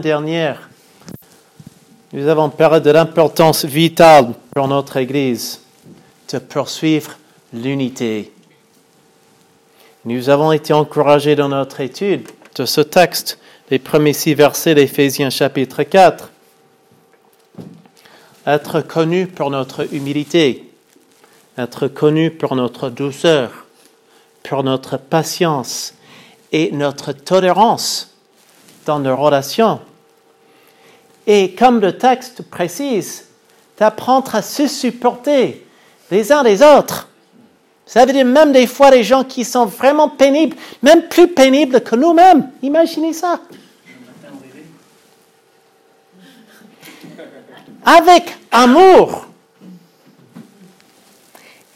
dernière, nous avons parlé de l'importance vitale pour notre Église de poursuivre l'unité. Nous avons été encouragés dans notre étude de ce texte, les premiers six versets d'Éphésiens chapitre 4. Être connu pour notre humilité, être connu pour notre douceur, pour notre patience et notre tolérance dans nos relations. Et comme le texte précise, d'apprendre à se supporter les uns les autres. Ça veut dire même des fois les gens qui sont vraiment pénibles, même plus pénibles que nous-mêmes. Imaginez ça. Avec amour.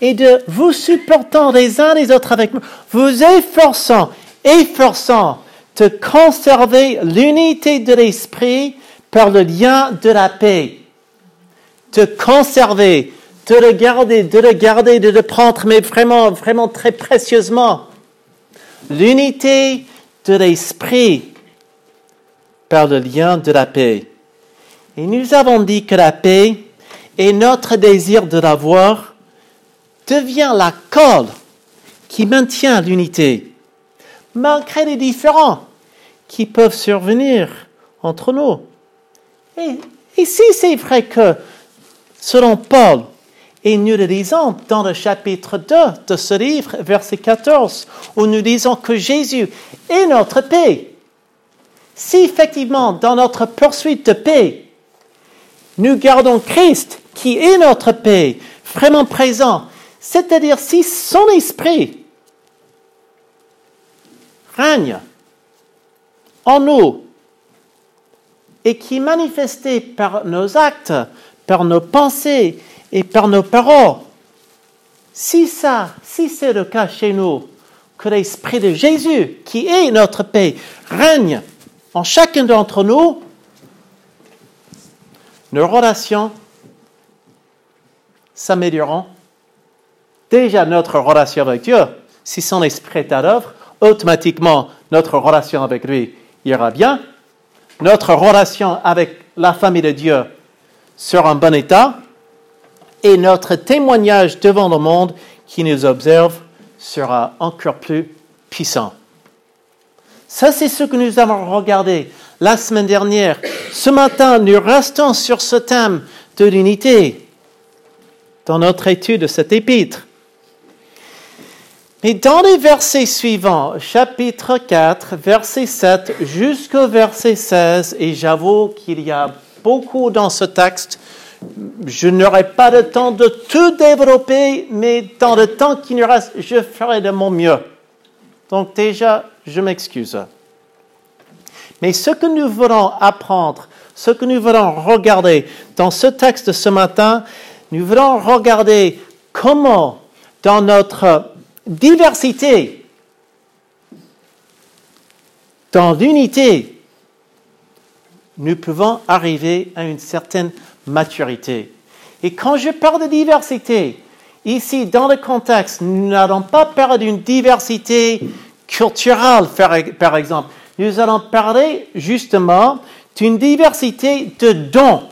Et de vous supportant les uns les autres avec vous efforçant, efforçant de conserver l'unité de l'esprit par le lien de la paix. De conserver, de le garder, de le garder, de le prendre, mais vraiment, vraiment très précieusement. L'unité de l'esprit par le lien de la paix. Et nous avons dit que la paix et notre désir de l'avoir devient la colle qui maintient l'unité, malgré les différends qui peuvent survenir entre nous. Et, si c'est vrai que, selon Paul, et nous le lisons dans le chapitre 2 de ce livre, verset 14, où nous disons que Jésus est notre paix. Si effectivement, dans notre poursuite de paix, nous gardons Christ qui est notre paix, vraiment présent, c'est-à-dire si son esprit règne en nous et qui est manifesté par nos actes, par nos pensées et par nos paroles. Si ça, si c'est le cas chez nous, que l'Esprit de Jésus, qui est notre paix, règne en chacun d'entre nous, nos relations s'amélioreront. Déjà notre relation avec Dieu, si son esprit est à l'œuvre, automatiquement notre relation avec lui ira bien notre relation avec la famille de Dieu sera en bon état et notre témoignage devant le monde qui nous observe sera encore plus puissant. Ça, c'est ce que nous avons regardé la semaine dernière. Ce matin, nous restons sur ce thème de l'unité dans notre étude de cet épître. Et dans les versets suivants, chapitre 4, verset 7 jusqu'au verset 16, et j'avoue qu'il y a beaucoup dans ce texte, je n'aurai pas le temps de tout développer, mais dans le temps qui nous reste, je ferai de mon mieux. Donc déjà, je m'excuse. Mais ce que nous voulons apprendre, ce que nous voulons regarder dans ce texte ce matin, nous voulons regarder comment dans notre diversité, dans l'unité, nous pouvons arriver à une certaine maturité. Et quand je parle de diversité, ici, dans le contexte, nous n'allons pas parler d'une diversité culturelle, par exemple. Nous allons parler justement d'une diversité de dons,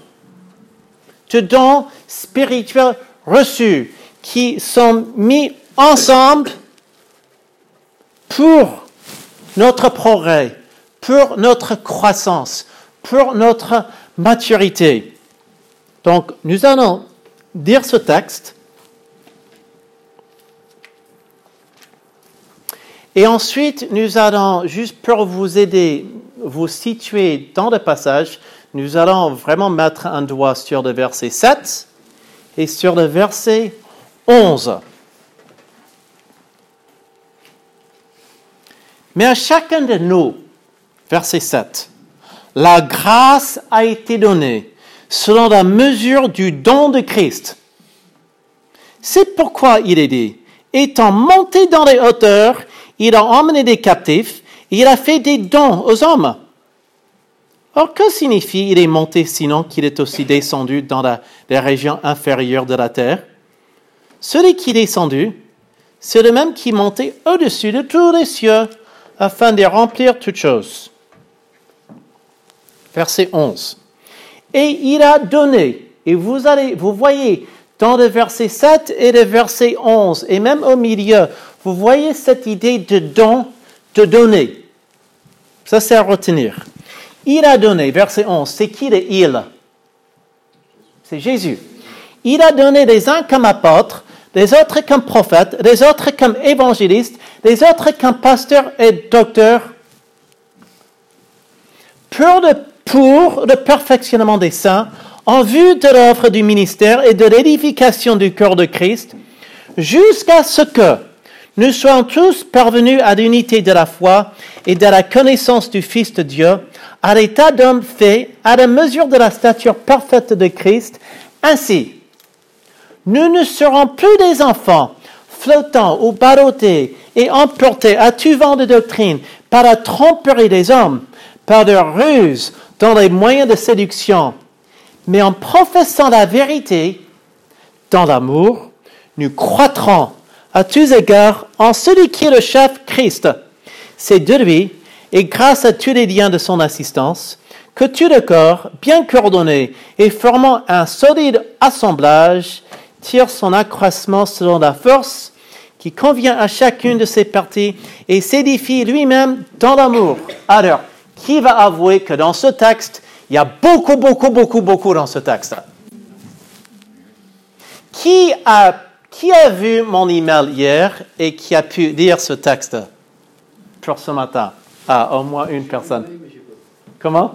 de dons spirituels reçus qui sont mis ensemble pour notre progrès, pour notre croissance, pour notre maturité. Donc, nous allons dire ce texte. Et ensuite, nous allons, juste pour vous aider, vous situer dans le passage, nous allons vraiment mettre un doigt sur le verset 7 et sur le verset 11. Mais à chacun de nous, verset 7, la grâce a été donnée selon la mesure du don de Christ. C'est pourquoi il est dit, étant monté dans les hauteurs, il a emmené des captifs, et il a fait des dons aux hommes. Or, que signifie il est monté sinon qu'il est aussi descendu dans les régions inférieures de la terre? Celui qui est descendu, c'est le même qui monté au-dessus de tous les cieux afin de remplir toutes choses. verset 11. Et il a donné, et vous allez, vous voyez, dans le verset 7 et le verset 11, et même au milieu, vous voyez cette idée de don, de donner. Ça, c'est à retenir. Il a donné, verset 11, c'est qui le il? C'est Jésus. Il a donné les uns comme apôtres, les autres comme prophètes, les autres comme évangélistes, les autres comme pasteurs et docteurs, pour le, perfectionnement des saints, en vue de l'œuvre du ministère et de l'édification du corps de Christ, jusqu'à ce que nous soyons tous parvenus à l'unité de la foi et de la connaissance du Fils de Dieu, à l'état d'homme fait, à la mesure de la stature parfaite de Christ. Ainsi, nous ne serons plus des enfants flottants ou ballottés et emportés à tout vent de doctrine par la tromperie des hommes, par leur ruse dans les moyens de séduction, mais en professant la vérité dans l'amour, nous croîtrons à tous égards en celui qui est le chef Christ. C'est de lui, et grâce à tous les liens de son assistance, que tout le corps, bien coordonné et formant un solide assemblage, tire son accroissement selon la force qui convient à chacune de ses parties et s'édifie lui-même dans l'amour. Alors, qui va avouer que dans ce texte, il y a beaucoup, beaucoup, beaucoup, beaucoup dans ce texte Qui a, qui a vu mon email hier et qui a pu lire ce texte pour ce matin? Ah, au moins une personne. Comment?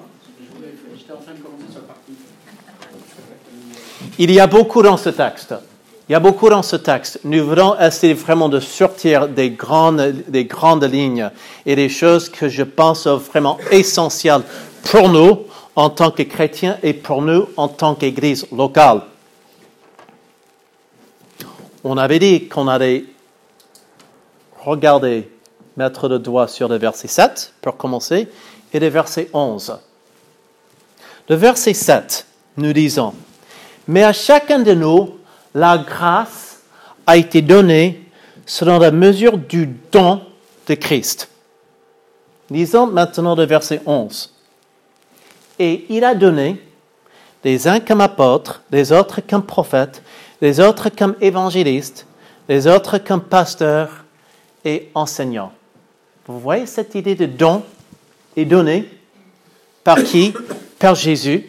Il y a beaucoup dans ce texte. Il y a beaucoup dans ce texte. Nous voulons essayer vraiment de sortir des grandes, des grandes lignes et des choses que je pense vraiment essentielles pour nous en tant que chrétiens et pour nous en tant qu'Église locale. On avait dit qu'on allait regarder, mettre le doigt sur le verset 7 pour commencer et le verset 11. Le verset 7, nous disons, mais à chacun de nous, la grâce a été donnée selon la mesure du don de Christ. Lisons maintenant le verset 11. Et il a donné les uns comme apôtres, les autres comme prophètes, les autres comme évangélistes, les autres comme pasteurs et enseignants. Vous voyez cette idée de don et donné par qui? Par Jésus.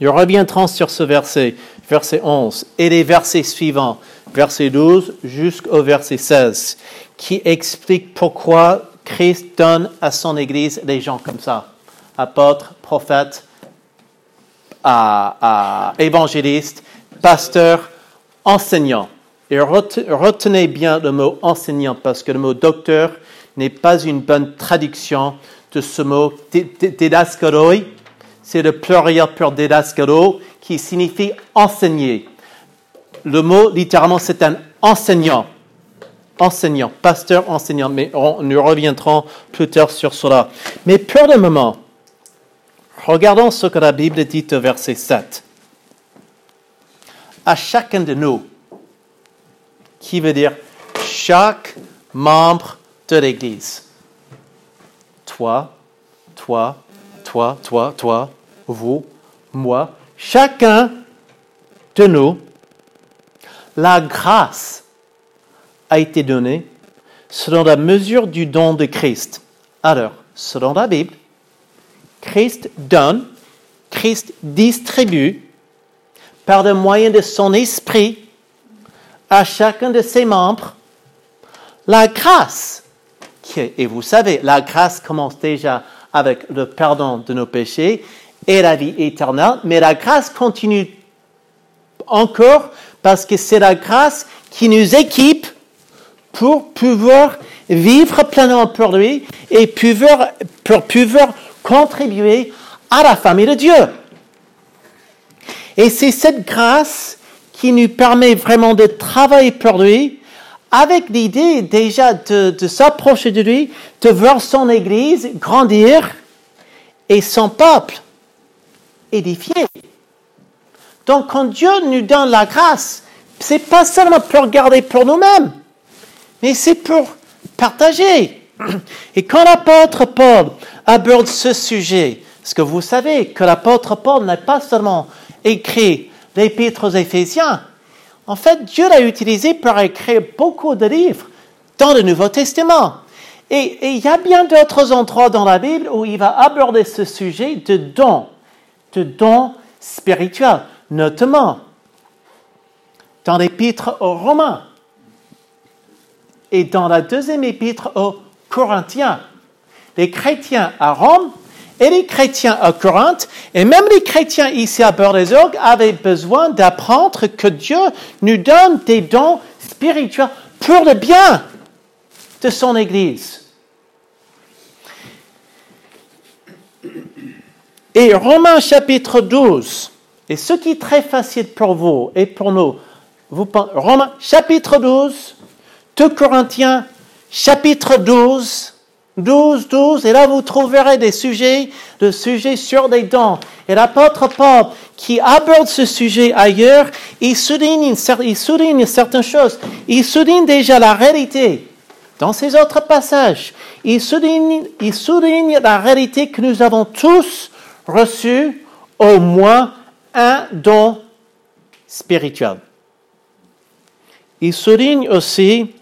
Nous reviendrons sur ce verset, verset 11, et les versets suivants, verset 12 jusqu'au verset 16, qui expliquent pourquoi Christ donne à son Église des gens comme ça, apôtres, prophètes, évangélistes, pasteurs, enseignants. Et retenez bien le mot enseignant parce que le mot docteur n'est pas une bonne traduction de ce mot didaskaloi, c'est le pluriel pour didaskalo qui signifie enseigner. Le mot, littéralement, c'est un enseignant. Enseignant, pasteur, enseignant. Mais nous reviendrons plus tard sur cela. Mais pour le moment, regardons ce que la Bible dit au verset 7. À chacun de nous, qui veut dire chaque membre de l'Église. Toi, toi, toi, toi, toi, vous, moi, chacun de nous, la grâce a été donnée selon la mesure du don de Christ. Alors, selon la Bible, Christ donne, Christ distribue par le moyen de son esprit à chacun de ses membres la grâce. et vous savez, la grâce commence déjà avec le pardon de nos péchés et la vie éternelle, mais la grâce continue encore parce que c'est la grâce qui nous équipe pour pouvoir vivre pleinement pour lui et pouvoir, pour pouvoir contribuer à la famille de Dieu. Et c'est cette grâce qui nous permet vraiment de travailler pour lui avec l'idée déjà de, de s'approcher de lui, de voir son Église grandir et son peuple édifié. Donc quand Dieu nous donne la grâce, c'est pas seulement pour garder pour nous-mêmes, mais c'est pour partager. Et quand l'apôtre Paul aborde ce sujet, Parce que vous savez que l'apôtre Paul n'a pas seulement écrit l'épître aux Éphésiens. En fait, Dieu l'a utilisé pour écrire beaucoup de livres dans le Nouveau Testament. Et, il y a bien d'autres endroits dans la Bible où il va aborder ce sujet de dons, de dons spirituels, notamment dans l'épître aux Romains et dans la deuxième épître aux Corinthiens. Les chrétiens à Rome et les chrétiens à Corinthe, et même les chrétiens ici à Bordeaux avaient besoin d'apprendre que Dieu nous donne des dons spirituels pour le bien de son Église. Et Romains chapitre 12, et ce qui est très facile pour vous et pour nous, vous Romains chapitre 12, 2 Corinthiens chapitre 12, 12, 12, et là vous trouverez des sujets, des sujets sur des dons. Et l'apôtre Paul, qui aborde ce sujet ailleurs, il souligne, il souligne certaines choses. Il souligne déjà la réalité. Dans ces autres passages, il souligne, il souligne la réalité que nous avons tous reçu au moins un don spirituel. Il souligne aussi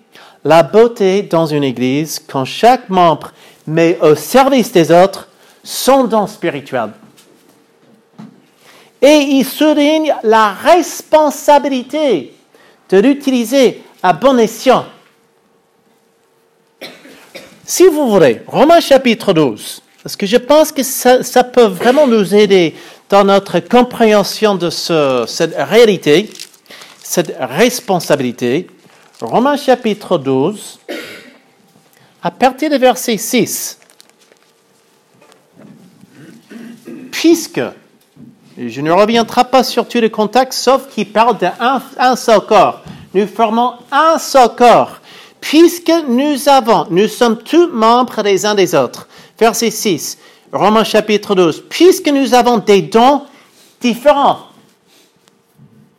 la beauté dans une église quand chaque membre met au service des autres son don spirituel. Et il souligne la responsabilité de l'utiliser à bon escient. Si vous voulez, Romains chapitre 12, parce que je pense que ça, peut vraiment nous aider dans notre compréhension de cette réalité, cette responsabilité. Romains chapitre 12, à partir du verset 6. Puisque, je ne reviendrai pas sur tous les contacts, sauf qu'il parle d'un un seul corps. Nous formons un seul corps. Puisque nous avons, nous sommes tous membres les uns des autres. Verset 6, Romains chapitre 12. Puisque nous avons des dons différents.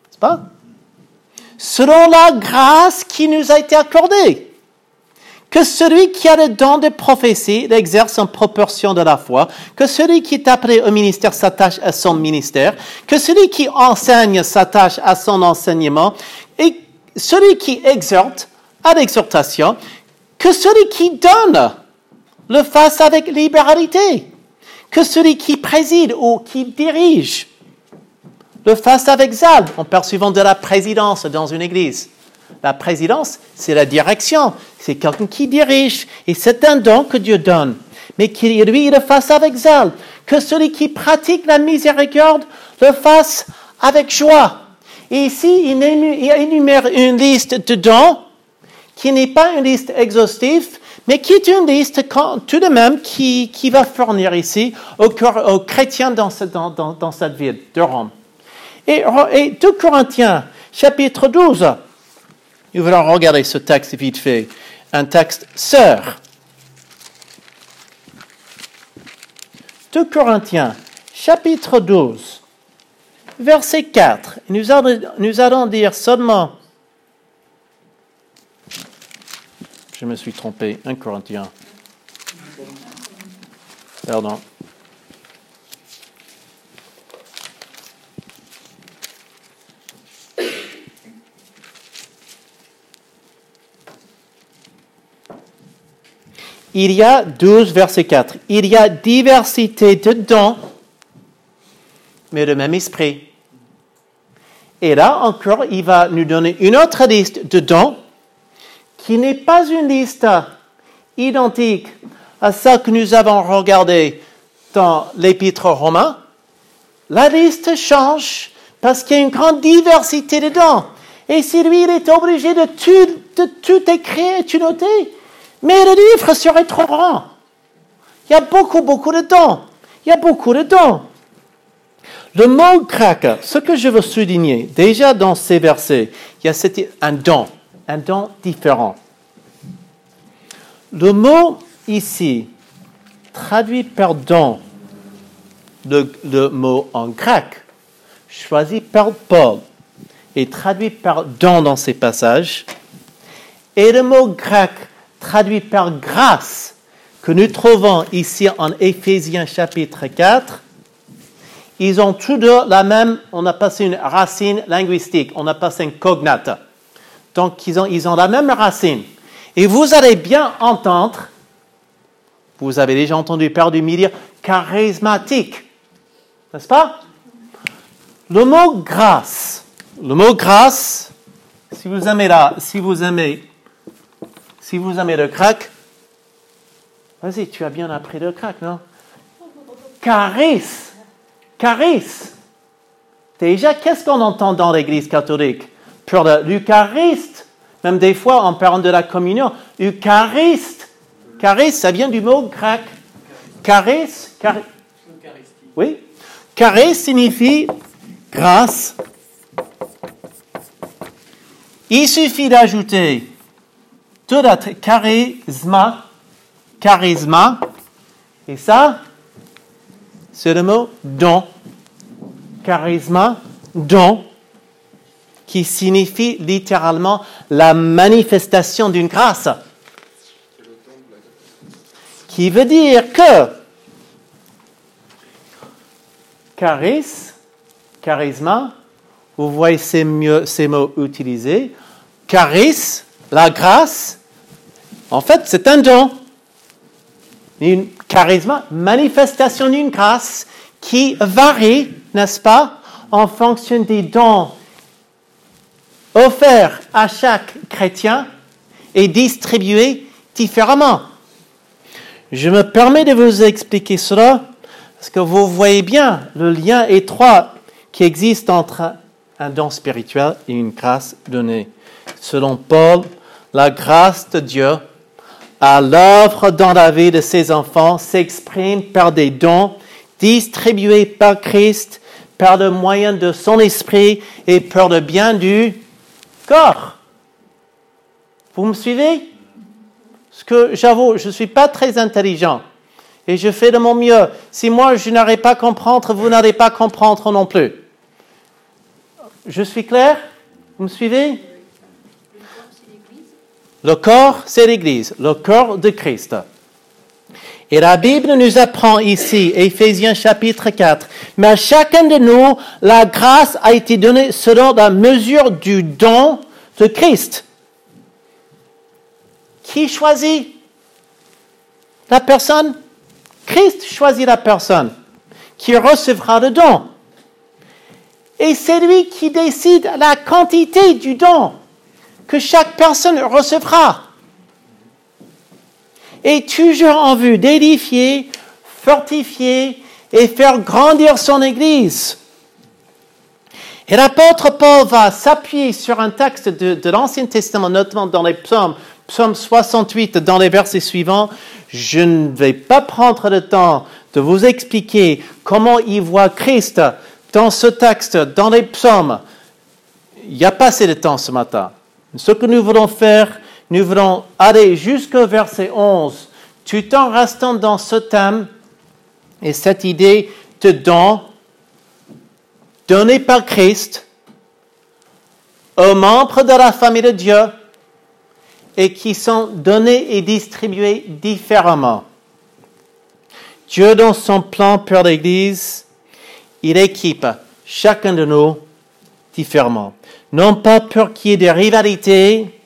C'est pas? selon la grâce qui nous a été accordée. Que celui qui a le don de prophétie l'exerce en proportion de la foi, que celui qui est appelé au ministère s'attache à son ministère, que celui qui enseigne s'attache à son enseignement, et celui qui exhorte à l'exhortation, que celui qui donne le fasse avec libéralité, que celui qui préside ou qui dirige le fasse avec zèle en percevant de la présidence dans une église. La présidence, c'est la direction, c'est quelqu'un qui dirige et c'est un don que Dieu donne. Mais qu'il lui le fasse avec zèle, que celui qui pratique la miséricorde le fasse avec joie. Et ici, il énumère une liste de dons qui n'est pas une liste exhaustive, mais qui est une liste tout de même qui, va fournir ici aux, chrétiens dans, cette ville de Rome. Et, et 2 Corinthiens, chapitre 12, nous allons regarder ce texte vite fait, un texte sœur. 2 Corinthiens, chapitre 12, verset 4. Nous allons, nous allons dire seulement, je me suis trompé, 1 Corinthiens. Pardon. il y a 12, verset 4. Il y a diversité de dons, mais le même esprit. Et là encore, il va nous donner une autre liste de dons qui n'est pas une liste identique à celle que nous avons regardée dans l'épître romain. La liste change parce qu'il y a une grande diversité de dons. Et si lui, il est obligé de tout, écrire et tout noter, mais le livre serait trop grand. Il y a beaucoup, beaucoup de dons. Il y a beaucoup de dons. Le mot grec, ce que je veux souligner, déjà dans ces versets, il y a un don, un don différent. Le mot ici, traduit par don, le, le mot en grec, choisi par Paul et traduit par don dans ces passages, et le mot grec traduit par grâce, que nous trouvons ici en Éphésiens chapitre 4, ils ont tous deux la même, on a passé une racine linguistique, on a passé un cognate. Donc ils ont, la même racine. Et vous allez bien entendre, vous avez déjà entendu Père du dire charismatique, n'est-ce pas? Le mot grâce, le mot grâce, si vous aimez la, si vous aimez, si vous aimez le crack, vas-y, tu as bien appris le crack, non? Charis, charis. Déjà, qu'est-ce qu'on entend dans l'Église catholique? Pour l'Euchariste, même des fois en parlant de la communion, Euchariste. Charis, ça vient du mot grec. Charis, charis. Oui. Charis signifie grâce. Il suffit d'ajouter tout charisma, charisma, et ça, c'est le mot don. Charisma, don, qui signifie littéralement la manifestation d'une grâce. Qui veut dire que charis, charisma, vous voyez ces, mots utilisés. Charis, la grâce, en fait, c'est un don. Une charisme, manifestation d'une grâce qui varie, n'est-ce pas, en fonction des dons offerts à chaque chrétien et distribués différemment. Je me permets de vous expliquer cela parce que vous voyez bien le lien étroit qui existe entre un don spirituel et une grâce donnée. Selon Paul, la grâce de Dieu à l'œuvre dans la vie de ses enfants s'exprime par des dons distribués par Christ, par le moyen de son esprit et par le bien du corps. Vous me suivez? Ce que j'avoue, je ne suis pas très intelligent et je fais de mon mieux. Si moi je n'arrive pas à comprendre, vous n'allez pas comprendre non plus. Je suis clair? Vous me suivez? Le corps, c'est l'Église, le corps de Christ. Et la Bible nous apprend ici, Éphésiens chapitre 4, mais à chacun de nous, la grâce a été donnée selon la mesure du don de Christ. Qui choisit la personne? Christ choisit la personne qui recevra le don. Et c'est lui qui décide la quantité du don que chaque personne recevra. Et toujours en vue d'édifier, fortifier et faire grandir son Église. Et l'apôtre Paul va s'appuyer sur un texte de, l'Ancien Testament, notamment dans les psaumes, psaume 68, dans les versets suivants. Je ne vais pas prendre le temps de vous expliquer comment il voit Christ dans ce texte, dans les psaumes. Il n'y a pas assez de temps ce matin. Ce que nous voulons faire, nous voulons aller jusqu'au verset 11, tout en restant dans ce thème et cette idée de don donné par Christ aux membres de la famille de Dieu et qui sont donnés et distribués différemment. Dieu, dans son plan pour l'Église, il équipe chacun de nous différemment non pas pour qu'il y ait des rivalités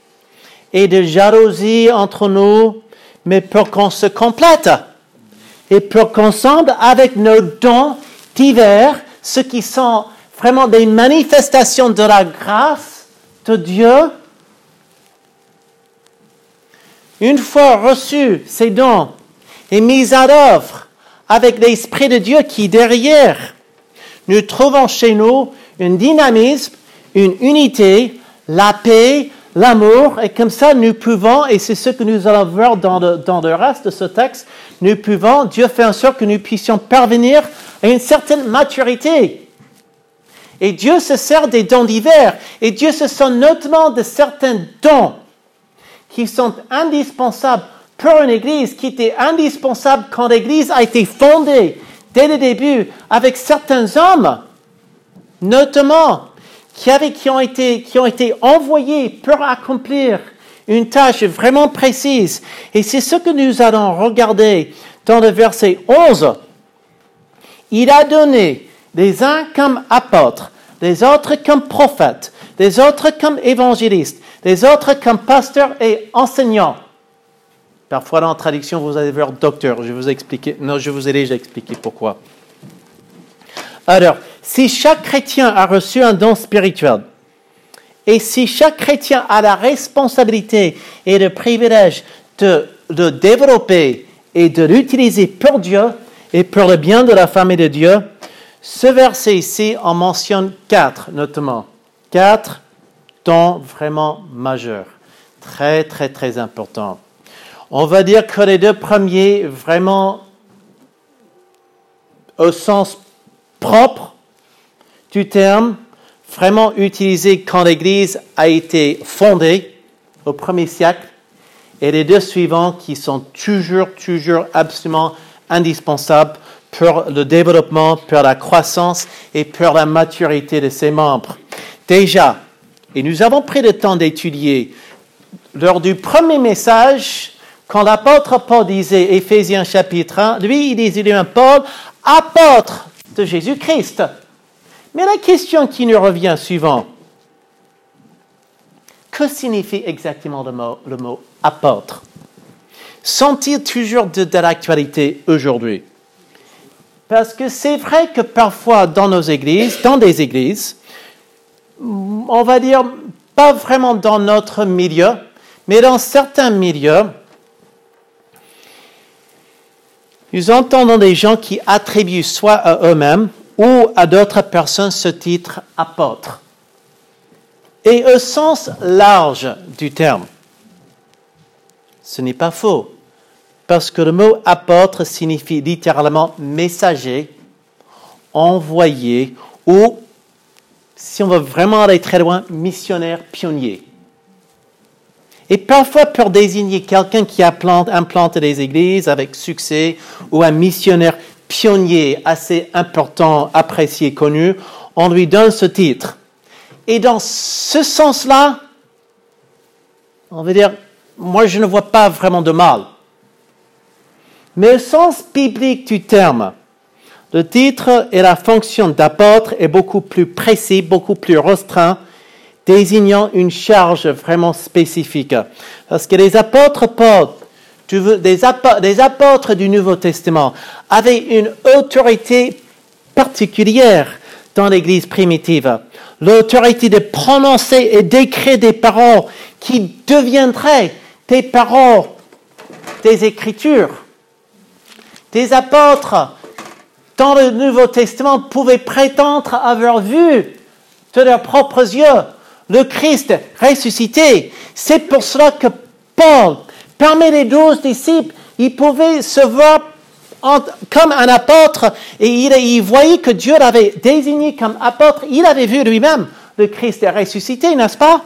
et de jalousie entre nous, mais pour qu'on se complète et pour qu'ensemble, avec nos dons divers, ceux qui sont vraiment des manifestations de la grâce de Dieu, une fois reçus ces dons et mis à l'œuvre avec l'Esprit de Dieu qui derrière, nous trouvons chez nous un dynamisme une unité, la paix, l'amour, et comme ça nous pouvons, et c'est ce que nous allons voir dans le, dans le reste de ce texte, nous pouvons, Dieu fait en sorte que nous puissions parvenir à une certaine maturité. Et Dieu se sert des dons divers, et Dieu se sert notamment de certains dons qui sont indispensables pour une Église, qui étaient indispensables quand l'Église a été fondée dès le début avec certains hommes, notamment qui, qui, ont été, qui ont été envoyés pour accomplir une tâche vraiment précise. Et c'est ce que nous allons regarder dans le verset 11. Il a donné les uns comme apôtres, les autres comme prophètes, les autres comme évangélistes, les autres comme pasteurs et enseignants. Parfois dans la traduction, vous allez voir docteur. Je vous expliquer. Non, je vous ai déjà expliqué pourquoi. Alors, si chaque chrétien a reçu un don spirituel, et si chaque chrétien a la responsabilité et le privilège de le développer et de l'utiliser pour Dieu et pour le bien de la famille de Dieu, ce verset ici en mentionne quatre, notamment. Quatre dons vraiment majeurs. Très, très, très importants. On va dire que les deux premiers, vraiment, au sens propre du terme, vraiment utilisés quand l'Église a été fondée au premier siècle, et les deux suivants qui sont toujours, toujours absolument indispensables pour le développement, pour la croissance et pour la maturité de ses membres. Déjà, et nous avons pris le temps d'étudier lors du premier message, quand l'apôtre Paul disait, Éphésiens chapitre 1, lui, il disait lui Paul, apôtre de Jésus-Christ. Mais la question qui nous revient suivant, que signifie exactement le mot, le mot apôtre? Sont-ils toujours de, de l'actualité aujourd'hui? Parce que c'est vrai que parfois dans nos églises, dans des églises, on va dire pas vraiment dans notre milieu, mais dans certains milieux, nous entendons des gens qui attribuent soit à eux-mêmes ou à d'autres personnes ce titre apôtre. Et au sens large du terme, ce n'est pas faux, parce que le mot apôtre signifie littéralement messager, envoyé ou, si on veut vraiment aller très loin, missionnaire pionnier. Et parfois pour désigner quelqu'un qui a implanté des églises avec succès ou un missionnaire pionnier assez important, apprécié, connu, on lui donne ce titre. Et dans ce sens-là, on veut dire, moi je ne vois pas vraiment de mal. Mais au sens biblique du terme, le titre et la fonction d'apôtre est beaucoup plus précis, beaucoup plus restreint, désignant une charge vraiment spécifique. Parce que les apôtres Paul, des apôtres du Nouveau Testament avaient une autorité particulière dans l'Église primitive. L'autorité de prononcer et d'écrire des paroles qui deviendraient des paroles des Écritures. Des apôtres dans le Nouveau Testament pouvaient prétendre avoir vu de leurs propres yeux le Christ ressuscité. C'est pour cela que Paul, parmi les douze disciples, il pouvait se voir comme un apôtre et il, voyait que Dieu l'avait désigné comme apôtre. Il avait vu lui-même le Christ ressuscité, n'est-ce pas?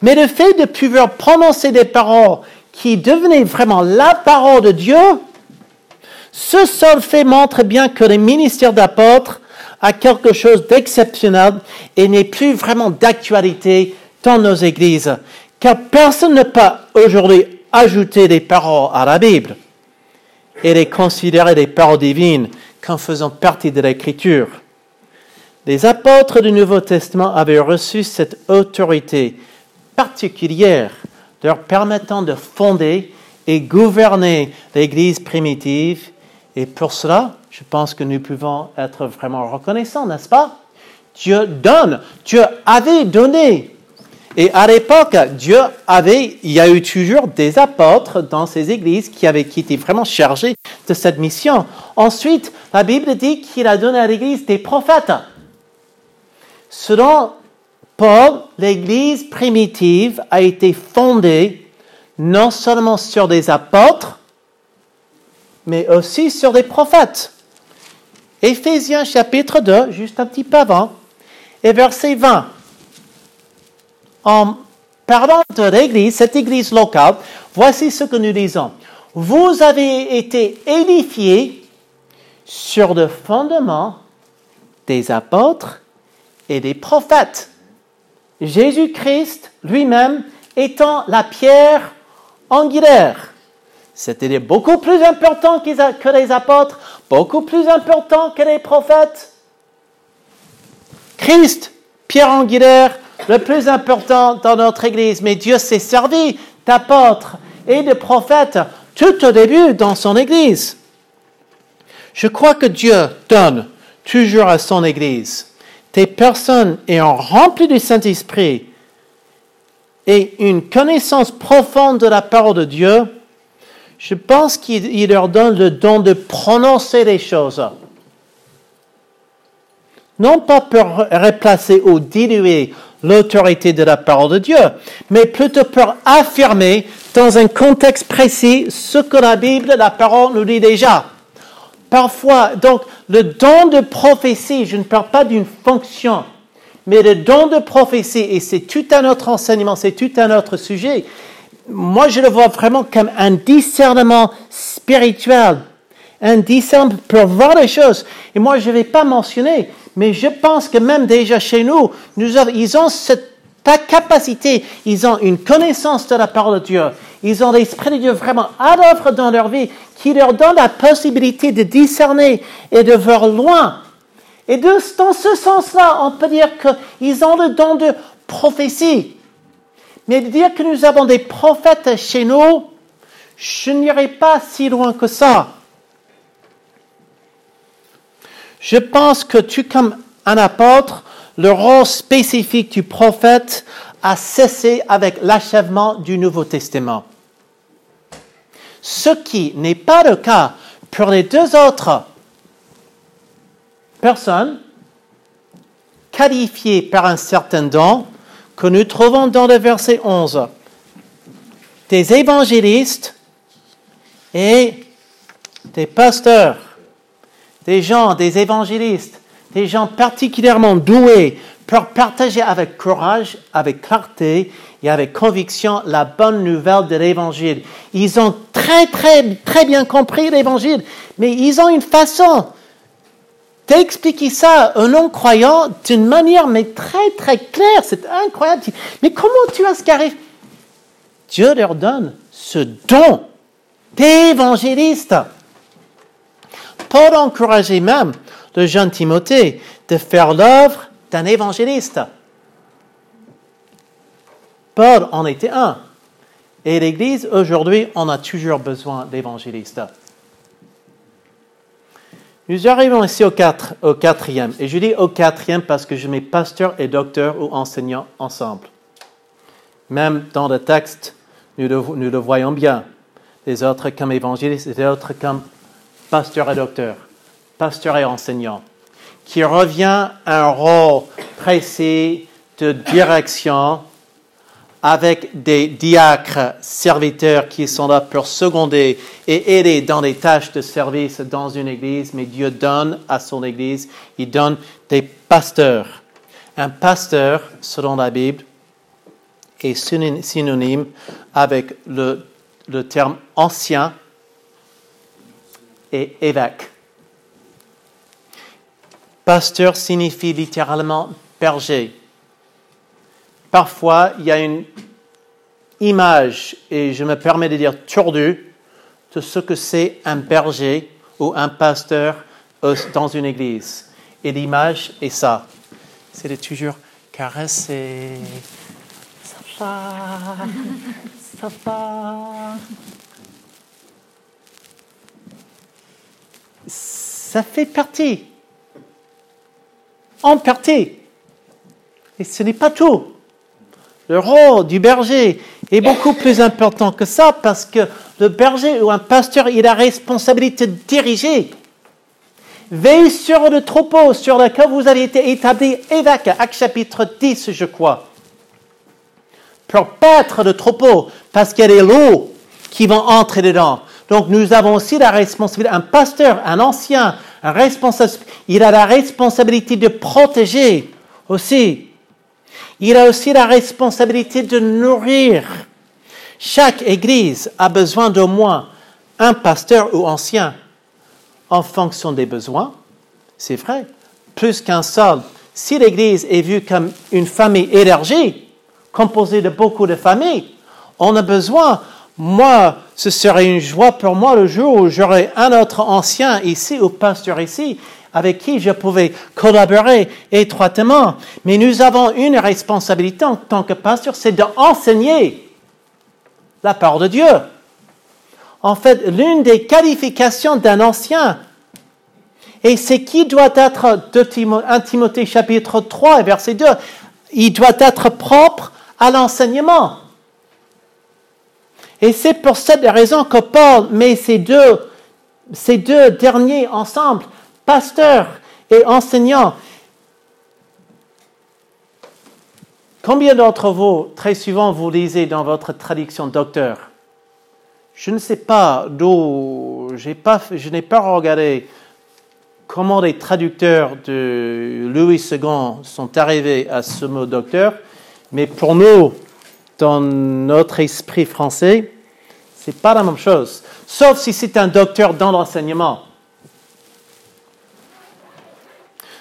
Mais le fait de pouvoir prononcer des paroles qui devenaient vraiment la parole de Dieu, ce seul fait montre bien que le ministère d'apôtre à quelque chose d'exceptionnel et n'est plus vraiment d'actualité dans nos églises. Car personne ne peut aujourd'hui ajouter des paroles à la Bible et les considérer des paroles divines comme faisant partie de l'écriture. Les apôtres du Nouveau Testament avaient reçu cette autorité particulière leur permettant de fonder et gouverner l'Église primitive et pour cela, je pense que nous pouvons être vraiment reconnaissants, n'est-ce pas? Dieu donne, Dieu avait donné. Et à l'époque, Dieu avait, il y a eu toujours des apôtres dans ces églises qui avaient été vraiment chargés de cette mission. Ensuite, la Bible dit qu'il a donné à l'église des prophètes. Selon Paul, l'église primitive a été fondée non seulement sur des apôtres, mais aussi sur des prophètes. Éphésiens chapitre 2, juste un petit peu avant, et verset 20. En parlant de l'église, cette église locale, voici ce que nous disons. Vous avez été édifiés sur le fondement des apôtres et des prophètes. Jésus-Christ lui-même étant la pierre angulaire. C'était beaucoup plus important que les apôtres, beaucoup plus important que les prophètes. Christ, pierre angulaire, le plus important dans notre Église. Mais Dieu s'est servi d'apôtres et de prophètes tout au début dans son Église. Je crois que Dieu donne toujours à son Église des personnes ayant rempli du Saint-Esprit et une connaissance profonde de la parole de Dieu, je pense qu'il leur donne le don de prononcer les choses. Non pas pour replacer ou diluer l'autorité de la parole de Dieu, mais plutôt pour affirmer dans un contexte précis ce que la Bible, la parole nous dit déjà. Parfois, donc, le don de prophétie, je ne parle pas d'une fonction, mais le don de prophétie, et c'est tout un autre enseignement, c'est tout un autre sujet, moi je le vois vraiment comme un discernement spirituel, un discernement pour voir les choses. Et moi je ne vais pas mentionner, mais je pense que même déjà chez nous, ils ont cette capacité, ils ont une connaissance de la parole de Dieu, ils ont l'Esprit de Dieu vraiment à l'œuvre dans leur vie, qui leur donne la possibilité de discerner et de voir loin. Et dans ce sens-là, on peut dire qu'ils ont le don de prophétie. Mais dire que nous avons des prophètes chez nous, je n'irai pas si loin que ça. Je pense que tu, comme un apôtre, le rôle spécifique du prophète a cessé avec l'achèvement du Nouveau Testament. Ce qui n'est pas le cas pour les deux autres personnes qualifiées par un certain don que nous trouvons dans le verset 11. Des évangélistes et des pasteurs, des gens, des évangélistes, des gens particulièrement doués pour partager avec courage, avec clarté et avec conviction la bonne nouvelle de l'évangile. Ils ont très, très, très bien compris l'évangile, mais ils ont une façon d'expliquer ça à un non-croyant d'une manière mais très, très claire. C'est incroyable. Mais comment tu as ce qui arrive? Dieu leur donne ce don d'évangéliste. Paul encourageait même le jeune Timothée de faire l'œuvre d'un évangéliste. Paul en était un. Et l'Église, aujourd'hui, on a toujours besoin d'évangélistes. Nous arrivons ici au, quatrième. Et je dis au quatrième parce que je mets pasteur et docteur ou enseignant ensemble. Même dans le texte, nous le, nous le voyons bien. Les autres comme évangélistes, les autres comme pasteur et docteur, pasteur et enseignant, qui revient à un rôle précis de direction avec des diacres serviteurs qui sont là pour seconder et aider dans les tâches de service dans une église, mais Dieu donne à son église, il donne des pasteurs. Un pasteur, selon la Bible, est synonyme avec le, le terme ancien et évêque. Pasteur signifie littéralement berger. Parfois, il y a une image, et je me permets de dire tordue, de ce que c'est un berger ou un pasteur dans une église. Et l'image est ça. C'est de toujours caresser. Ça va, ça va. Ça fait partie. En partie. Et ce n'est pas tout. Le rôle du berger est beaucoup plus important que ça parce que le berger ou un pasteur, il a responsabilité de diriger. Veille sur le troupeau sur lequel vous avez été établi, évêque, acte chapitre 10, je crois. Pour paître le troupeau, parce qu'il y a des lots qui vont entrer dedans. Donc nous avons aussi la responsabilité, un pasteur, un ancien, un responsable, il a la responsabilité de protéger aussi il a aussi la responsabilité de nourrir. Chaque église a besoin d'au moins un pasteur ou ancien en fonction des besoins. C'est vrai. Plus qu'un seul. Si l'église est vue comme une famille élargie, composé de beaucoup de familles. On a besoin. Moi, ce serait une joie pour moi le jour où j'aurais un autre ancien ici ou pasteur ici avec qui je pouvais collaborer étroitement. Mais nous avons une responsabilité en tant que pasteur, c'est d'enseigner la parole de Dieu. En fait, l'une des qualifications d'un ancien, et c'est qui doit être, 1 Timothée chapitre 3 verset 2, il doit être propre à l'enseignement. Et c'est pour cette raison que Paul met ces deux, ces deux derniers ensemble, pasteur et enseignant. Combien d'entre vous, très souvent, vous lisez dans votre traduction docteur? Je ne sais pas d'où, je n'ai pas regardé comment les traducteurs de Louis II sont arrivés à ce mot docteur, mais pour nous, dans notre esprit français, c'est pas la même chose. Sauf si c'est un docteur dans l'enseignement.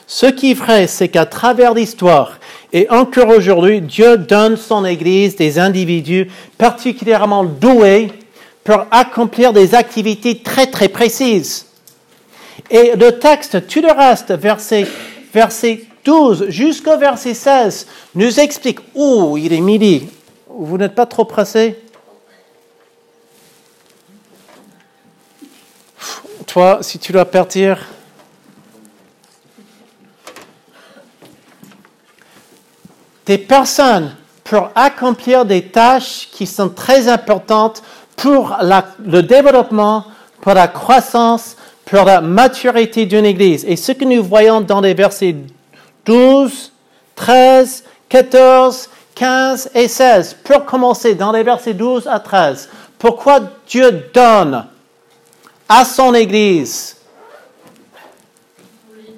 Ce qui est vrai, c'est qu'à travers l'histoire, et encore aujourd'hui, Dieu donne son Église des individus particulièrement doués pour accomplir des activités très très précises. Et le texte, tout le reste, verset, verset 12 jusqu'au verset 16, nous explique, où il est midi, vous n'êtes pas trop pressé? Toi, si tu dois partir, des personnes pour accomplir des tâches qui sont très importantes pour le développement, pour la croissance, pour la maturité d'une Église. Et ce que nous voyons dans les versets 12, 13, 14, 15 et 16, pour commencer dans les versets 12 à 13, pourquoi Dieu donne à son Église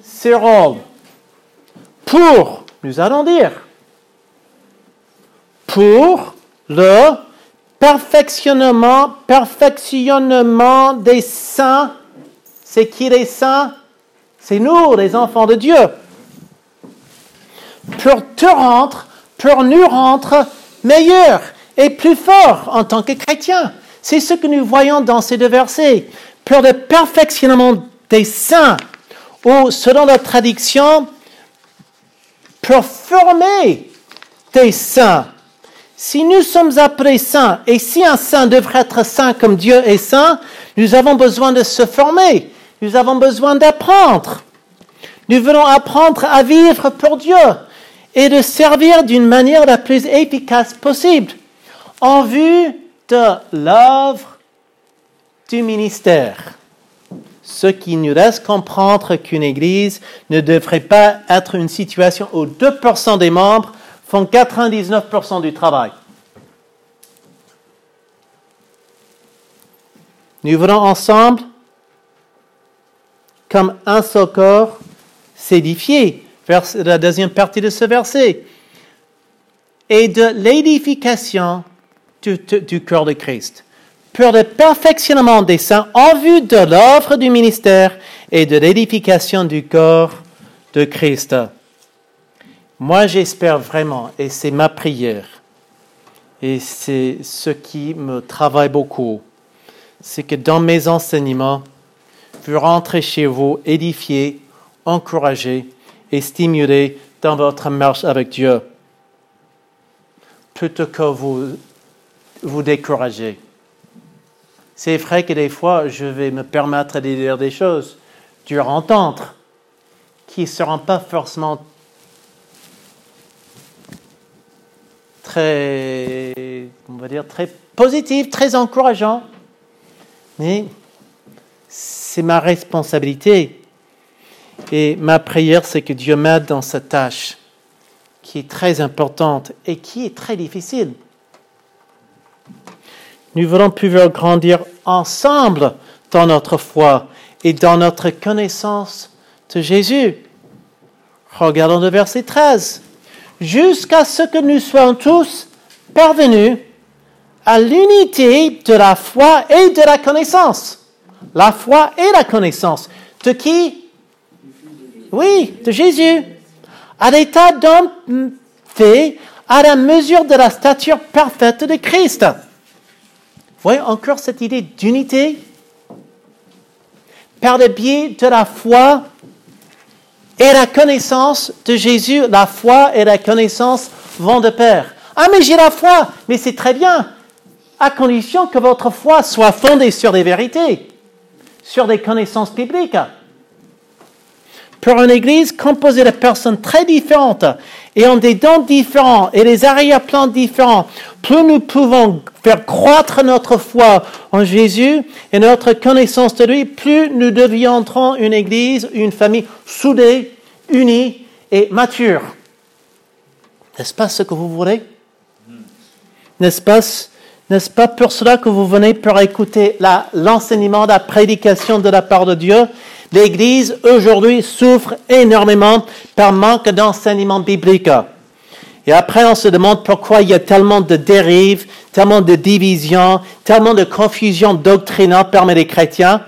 ses rôles? Pour, nous allons dire, pour le perfectionnement, perfectionnement des saints. C'est qui les saints? C'est nous, les enfants de Dieu. Pour te rendre, pour nous rendre meilleurs et plus forts en tant que chrétiens. C'est ce que nous voyons dans ces deux versets. Pour le perfectionnement des saints, ou selon la traduction, pour former des saints. Si nous sommes appelés saints, et si un saint devrait être saint comme Dieu est saint, nous avons besoin de se former, nous avons besoin d'apprendre. Nous voulons apprendre à vivre pour Dieu et de servir d'une manière la plus efficace possible en vue de l'œuvre du ministère. Ce qui nous laisse comprendre qu'une Église ne devrait pas être une situation où 2% des membres font 99% du travail. Nous venons ensemble, comme un seul corps, s'édifier, la deuxième partie de ce verset, et de l'édification du, du corps de Christ, pour le perfectionnement des saints en vue de l'œuvre du ministère et de l'édification du corps de Christ. Moi, j'espère vraiment, et c'est ma prière, et c'est ce qui me travaille beaucoup, c'est que dans mes enseignements, vous rentrez chez vous édifiés, encouragés et stimulés dans votre marche avec Dieu, plutôt que vous vous décourager. C'est vrai que des fois, je vais me permettre de dire des choses, dur entendre, qui ne seront pas forcément très, on va dire, très positif, très encourageant. Mais c'est ma responsabilité. Et ma prière, c'est que Dieu m'aide dans cette tâche qui est très importante et qui est très difficile. Nous voulons pouvoir grandir ensemble dans notre foi et dans notre connaissance de Jésus. Regardons le verset 13 jusqu'à ce que nous soyons tous parvenus à l'unité de la foi et de la connaissance. La foi et la connaissance. De qui? Oui, de Jésus. À l'état d'homme fait à la mesure de la stature parfaite de Christ. Voyez encore cette idée d'unité par le biais de la foi et la connaissance de Jésus. La foi et la connaissance vont de pair. Ah, mais j'ai la foi, mais c'est très bien, à condition que votre foi soit fondée sur des vérités, sur des connaissances bibliques. Pour une église composée de personnes très différentes, ont des dons différents et des arrière-plans différents, plus nous pouvons faire croître notre foi en Jésus et notre connaissance de lui, plus nous deviendrons une église, une famille soudée, unie et mature. N'est-ce pas ce que vous voulez? N'est-ce pas, n'est-ce pas pour cela que vous venez pour écouter l'enseignement, la prédication de la part de Dieu? L'Église aujourd'hui souffre énormément par manque d'enseignement biblique. Et après, on se demande pourquoi il y a tellement de dérives, tellement de divisions, tellement de confusion doctrinale parmi les chrétiens.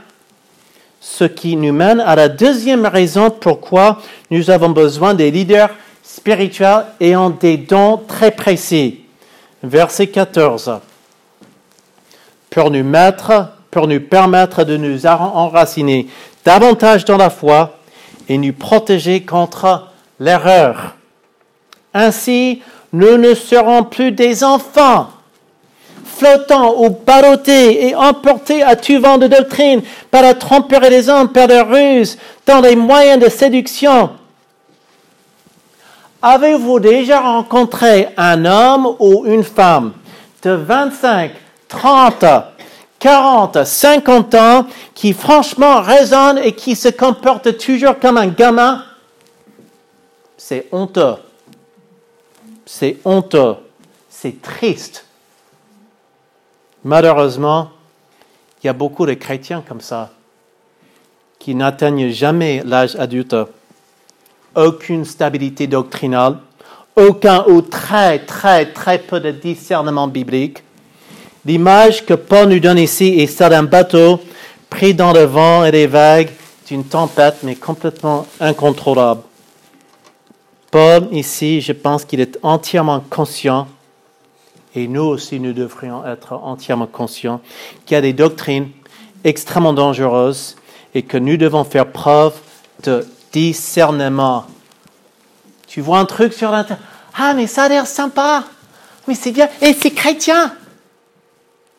Ce qui nous mène à la deuxième raison pourquoi nous avons besoin des leaders spirituels ayant des dons très précis. Verset 14. Pour nous mettre, pour nous permettre de nous enraciner davantage dans la foi et nous protéger contre l'erreur. Ainsi, nous ne serons plus des enfants, flottant ou ballottés et emportés à tout vent de doctrine par la tromperie des hommes, par la ruse, dans les moyens de séduction. Avez-vous déjà rencontré un homme ou une femme de 25, 30, 40, 50 ans qui franchement raisonne et qui se comporte toujours comme un gamin, c'est honteux. C'est honteux. C'est triste. Malheureusement, il y a beaucoup de chrétiens comme ça qui n'atteignent jamais l'âge adulte. Aucune stabilité doctrinale, aucun ou très, très, très peu de discernement biblique L'image que Paul nous donne ici est celle d'un bateau pris dans le vent et les vagues d'une tempête, mais complètement incontrôlable. Paul, ici, je pense qu'il est entièrement conscient, et nous aussi, nous devrions être entièrement conscients, qu'il y a des doctrines extrêmement dangereuses et que nous devons faire preuve de discernement. Tu vois un truc sur l'internet, ah, mais ça a l'air sympa, mais c'est bien, et c'est chrétien.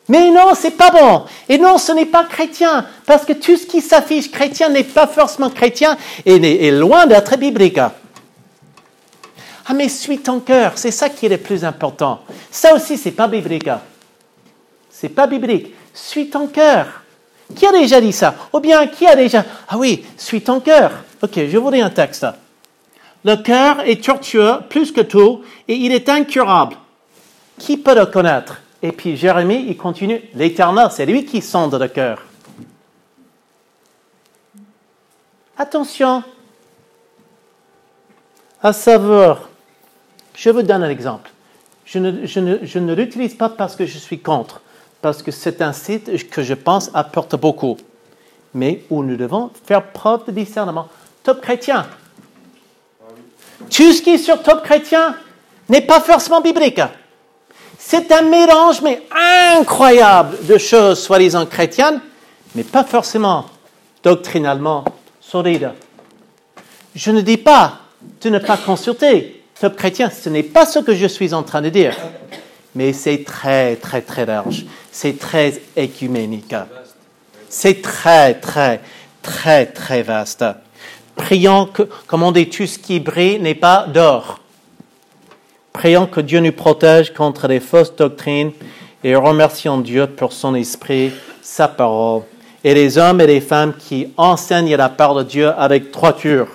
Mais non, c'est pas bon. Et non, ce n'est pas chrétien. Parce que tout ce qui s'affiche chrétien n'est pas forcément chrétien et est loin d'être biblique. Ah, mais suis ton cœur. C'est ça qui est le plus important. Ça aussi, c'est pas biblique. C'est pas biblique. Suis ton cœur. Qui a déjà dit ça? Ou bien, qui a déjà. Ah oui, suis ton cœur. Ok, je vous lis un texte. Le cœur est tortueux plus que tout et il est incurable. Qui peut le connaître? Et puis Jérémie, il continue, l'Éternel, c'est lui qui sonde le cœur. Attention à savoir, je vous donne un exemple. Je ne, l'utilise pas parce que je suis contre, parce que c'est un site que je pense apporte beaucoup, mais où nous devons faire preuve de discernement. Top chrétien. Tout ce qui est sur top chrétien n'est pas forcément biblique. C'est un mélange, mais incroyable, de choses soi-disant chrétiennes, mais pas forcément doctrinalement solides. Je ne dis pas de ne pas consulter top chrétien, ce n'est pas ce que je suis en train de dire, mais c'est très, très, très large. C'est très écuménique. C'est très, très, très, très vaste. Prions que, comme on dit, tout ce qui brille n'est pas d'or. Prions que Dieu nous protège contre les fausses doctrines et remercions Dieu pour son esprit, sa parole, et les hommes et les femmes qui enseignent la parole de Dieu avec droiture.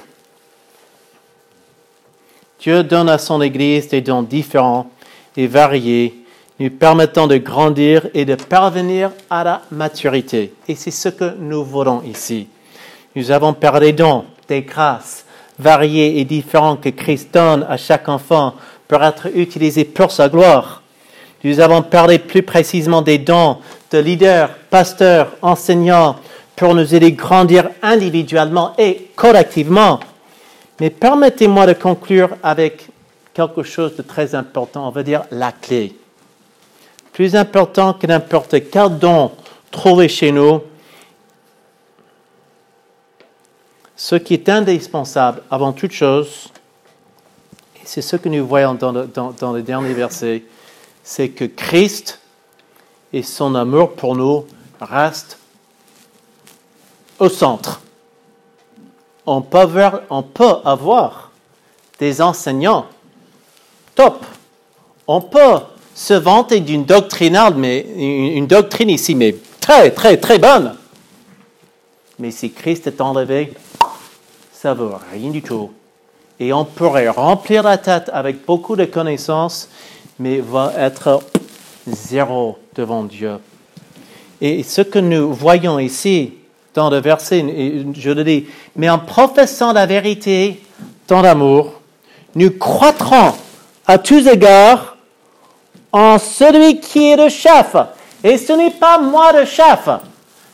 Dieu donne à son Église des dons différents et variés, nous permettant de grandir et de parvenir à la maturité. Et c'est ce que nous voulons ici. Nous avons parlé des dons, des grâces variées et différentes que Christ donne à chaque enfant pour être utilisé pour sa gloire. Nous avons parlé plus précisément des dons de leaders, pasteurs, enseignants, pour nous aider à grandir individuellement et collectivement. Mais permettez-moi de conclure avec quelque chose de très important, on va dire la clé. Plus important que n'importe quel don trouvé chez nous, ce qui est indispensable avant toute chose, c'est ce que nous voyons dans le, derniers versets, c'est que Christ et son amour pour nous restent au centre. On peut avoir, des enseignants top. On peut se vanter d'une doctrinale, mais une doctrine ici, mais très, très, très bonne. Mais si Christ est enlevé, ça ne vaut rien du tout. Et on pourrait remplir la tête avec beaucoup de connaissances, mais va être zéro devant Dieu. Et ce que nous voyons ici dans le verset, je le dis, mais en professant la vérité dans l'amour, nous croîtrons à tous égards en celui qui est le chef. Et ce n'est pas moi le chef.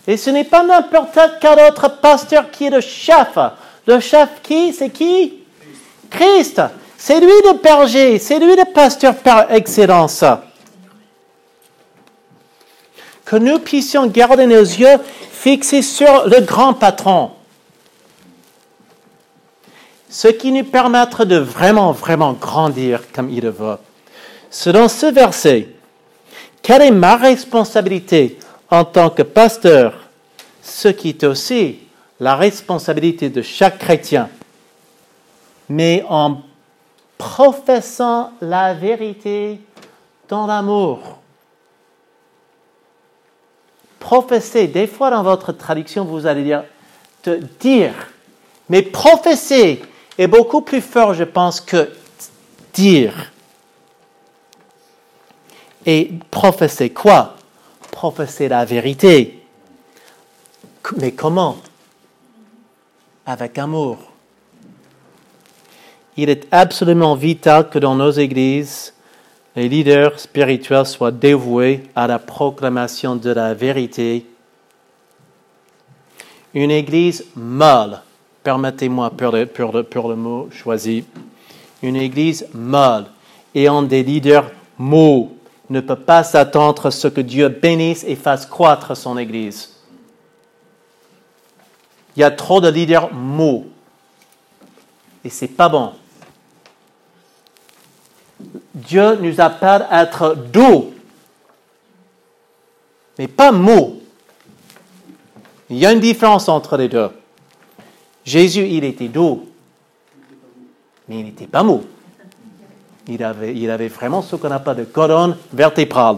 Et ce n'est pas n'importe quel autre pasteur qui est le chef. Le chef qui C'est qui? Christ. C'est lui le berger, c'est lui le pasteur par excellence. Que nous puissions garder nos yeux fixés sur le grand patron. Ce qui nous permettra de vraiment, vraiment grandir comme il le veut. Selon ce verset, quelle est ma responsabilité en tant que pasteur, ce qui est aussi la responsabilité de chaque chrétien, mais en professant la vérité dans l'amour. Professer, des fois dans votre traduction, vous allez dire te dire, mais professer est beaucoup plus fort, je pense, que dire. Et professer quoi? Professer la vérité. Mais comment? Avec amour. Il est absolument vital que dans nos églises, les leaders spirituels soient dévoués à la proclamation de la vérité. Une église molle, permettez-moi pour le, mot choisi, une église molle ayant des leaders mous ne peut pas s'attendre à ce que Dieu bénisse et fasse croître son église. Il y a trop de leaders mous. Et c'est pas bon. Dieu nous appelle à être doux, mais pas mou. Il y a une différence entre les deux. Jésus, il était doux, mais il n'était pas mou. Il avait, il avait vraiment ce qu'on appelle de colonne vertébrale.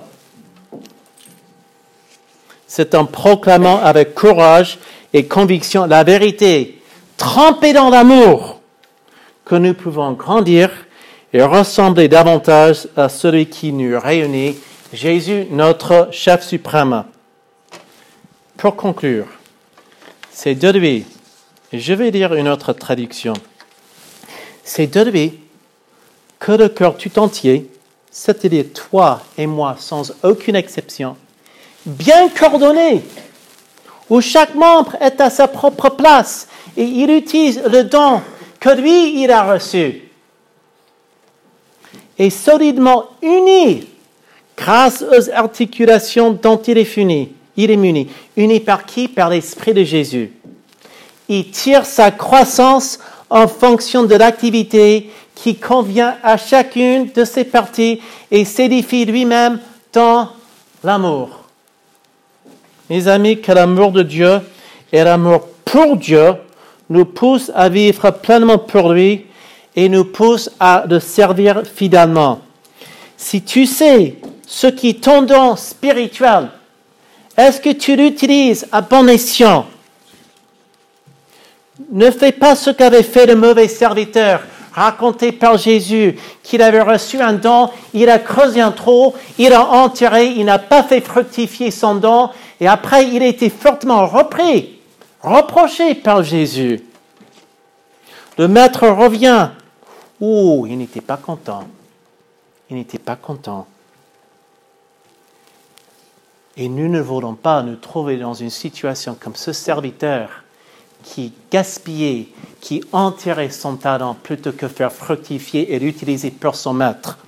C'est en proclamant avec courage et conviction la vérité, trempée dans l'amour, que nous pouvons grandir et ressembler davantage à celui qui nous réunit, Jésus, notre chef suprême. Pour conclure, c'est de lui, je vais lire une autre traduction, c'est de lui que le cœur tout entier, c'est-à-dire toi et moi sans aucune exception, bien coordonné, où chaque membre est à sa propre place et il utilise le don que lui, il a reçu. Et solidement uni grâce aux articulations dont est. Il est muni. Uni par qui? Par l'Esprit de Jésus. Il tire sa croissance en fonction de l'activité qui convient à chacune de ses parties et s'édifie lui-même dans l'amour. Mes amis, que l'amour de Dieu et l'amour pour Dieu nous poussent à vivre pleinement pour lui et nous poussent à le servir fidèlement. Si tu sais ce qui est ton don spirituel, est-ce que tu l'utilises à bon escient? Ne fais pas ce qu'avait fait le mauvais serviteur raconté par Jésus qu'il avait reçu un don, il a creusé un trou, il a enterré, il n'a pas fait fructifier son don, et après il a été fortement repris, reproché par Jésus. Le maître revient. Oh, il n'était pas content. Il n'était pas content. Et nous ne voulons pas nous trouver dans une situation comme ce serviteur qui gaspillait, qui enterrait son talent plutôt que faire fructifier et l'utiliser pour son maître.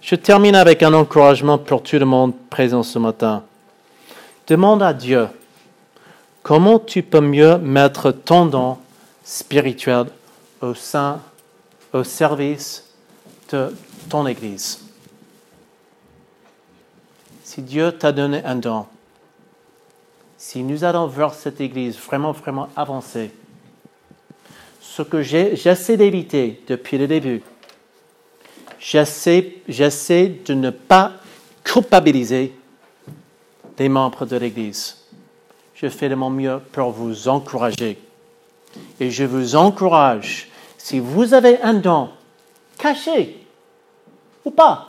Je termine avec un encouragement pour tout le monde présent ce matin. Demande à Dieu comment tu peux mieux mettre ton don spirituel au sein, au service de ton Église. Si Dieu t'a donné un don, si nous allons voir cette Église vraiment, vraiment avancer, ce que j'essaie d'éviter depuis le début, j'essaie de ne pas culpabiliser les membres de l'Église. Je fais de mon mieux pour vous encourager. Et je vous encourage, si vous avez un don caché ou pas,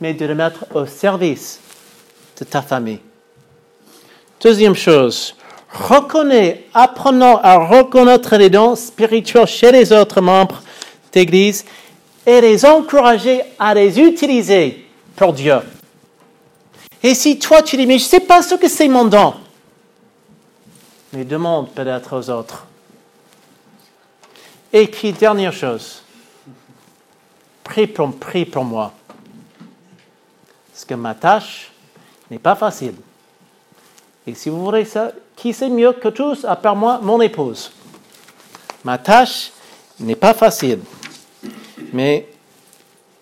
mais de le mettre au service de ta famille. Deuxième chose, reconnais, apprenons à reconnaître les dons spirituels chez les autres membres d'Église et les encourager à les utiliser pour Dieu. Et si toi tu dis, mais je ne sais pas ce que c'est mon don, mais demande peut-être aux autres. Et puis, dernière chose, prie pour, prie pour moi. Parce que ma tâche n'est pas facile. Et si vous voulez ça, qui sait mieux que tous, à part moi, mon épouse Ma tâche n'est pas facile, mais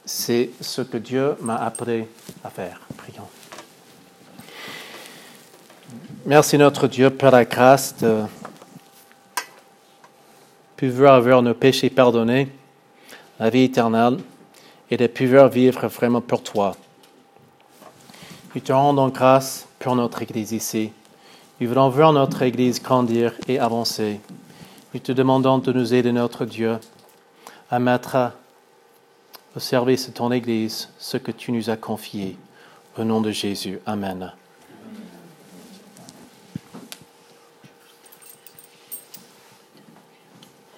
c'est ce que Dieu m'a appris à faire. Prions. Merci notre Dieu pour la grâce de pouvoir avoir nos péchés pardonnés, la vie éternelle, et de pouvoir vivre vraiment pour toi. Nous te rendons grâce pour notre Église ici. Nous voulons voir notre Église grandir et avancer. Nous te demandons de nous aider, notre Dieu, à mettre au service de ton Église ce que tu nous as confié. Au nom de Jésus. Amen.